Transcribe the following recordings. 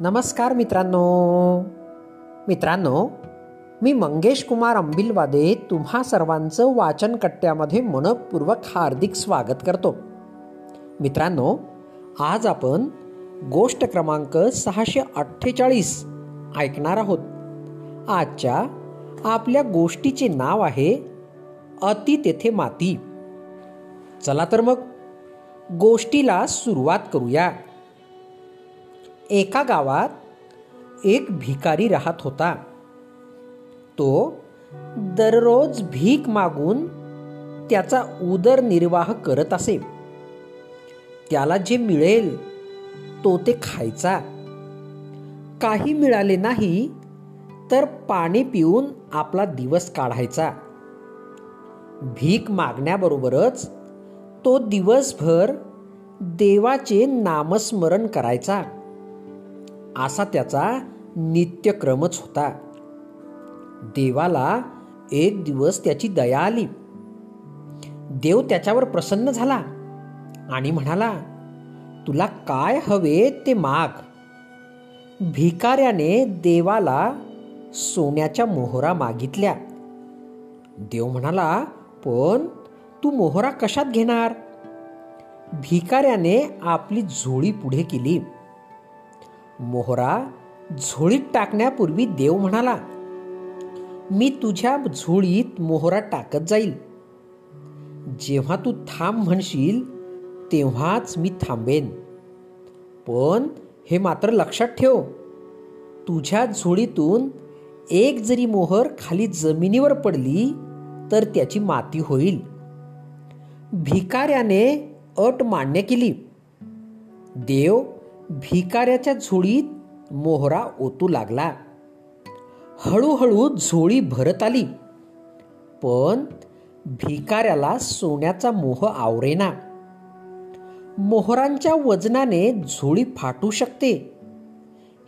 नमस्कार मित्रांनो. मित्रांनो मी मंगेश कुमार अंबिलवादे तुम्हा सर्वांचं वाचन कट्ट्यामध्ये मनपूर्वक हार्दिक स्वागत करतो. मित्रांनो आज आपण गोष्ट क्रमांक सहाशे अठ्ठेचाळीस ऐकणार आहोत. आजच्या आपल्या गोष्टीचे नाव आहे अति तेथे माती. चला तर मग गोष्टीला सुरुवात करूया. एका गावात एक भिकारी राहत होता. तो दररोज भीक मागून त्याचा उदरनिर्वाह करत असे. त्याला जे मिळेल तो ते खायचा. काही मिळाले नाही तर पाणी पिऊन आपला दिवस काढायचा. भीक मागण्याबरोबरच तो दिवसभर देवाचे नामस्मरण करायचा. असा त्याचा नित्यक्रमच होता. देवाला एक दिवस त्याची दया आली. देव त्याच्यावर प्रसन्न झाला आणि म्हणाला तुला काय हवे ते माग. भिकाऱ्याने देवाला सोन्याच्या मोहरा मागितल्या. देव म्हणाला पण तू मोहरा कशात घेणार? भिकाऱ्याने आपली झोळी पुढे केली. मोहरा झोळीत टाकण्यापूर्वी देव म्हणाला मी तुझ्या झोळीत मोहरा टाकत जाईल. जेव्हा तू थांब म्हणशील तेव्हाच मी थांबेन. पण हे मात्र लक्षात ठेव तुझ्या झोळीतून एक जरी मोहर खाली जमिनीवर पडली तर त्याची माती होईल. भिकाऱ्याने अट मान्य केली. देव भिकाऱ्याच्या झोळीत मोहरा ओतू लागला. हळूहळू झोळी भरत आली. पण भिकाऱ्याला सोन्याचा मोह आवरेना. मोहरांच्या वजनाने झोळी फाटू शकते.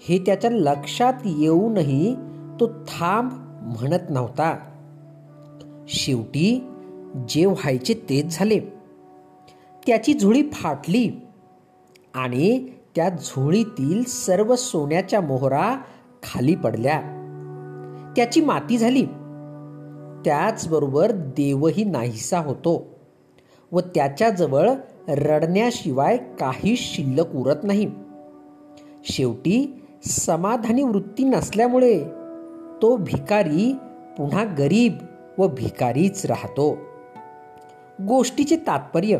हे त्याच्या लक्षात येऊनही तो थांब म्हणत नव्हता. शेवटी जे व्हायचे तेच झाले. त्याची झोळी फाटली आणि त्या झोळीतील सर्व सोन्याच्या मोहरा खाली पडल्या. त्याची माती झाली. त्याचबरोबर देवही नाहीसा होतो व त्याच्याजवळ रडण्याशिवाय काही शिल्लक उरत नाही. शेवटी समाधानी वृत्ती नसल्यामुळे तो भिकारी पुन्हा गरीब व भिकारीच राहतो. गोष्टीचे तात्पर्य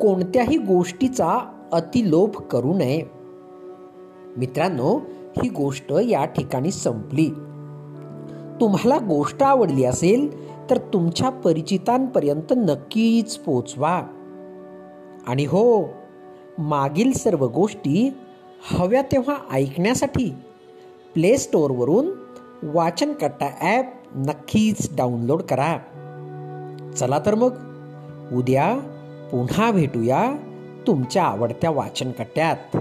कोणत्याही गोष्टीचा अतिलोभ करू नये. मित्रांनो ही गोष्ट या ठिकाणी संपली. तुम्हाला गोष्ट आवडली असेल तर तुमच्या परिचितांपर्यंत नक्कीच पोचवा. आणि हो मागील सर्व गोष्टी हव्या तेव्हा ऐकण्यासाठी प्ले स्टोअरवरून वाचनकट्टा ॲप नक्कीच डाउनलोड करा. चला तर मग उद्या पुन्हा भेटूया. तुमच्या आवडत्या वाचनकट्ट्यात.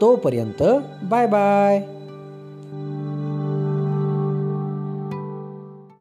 तोपर्यंत बाय बाय.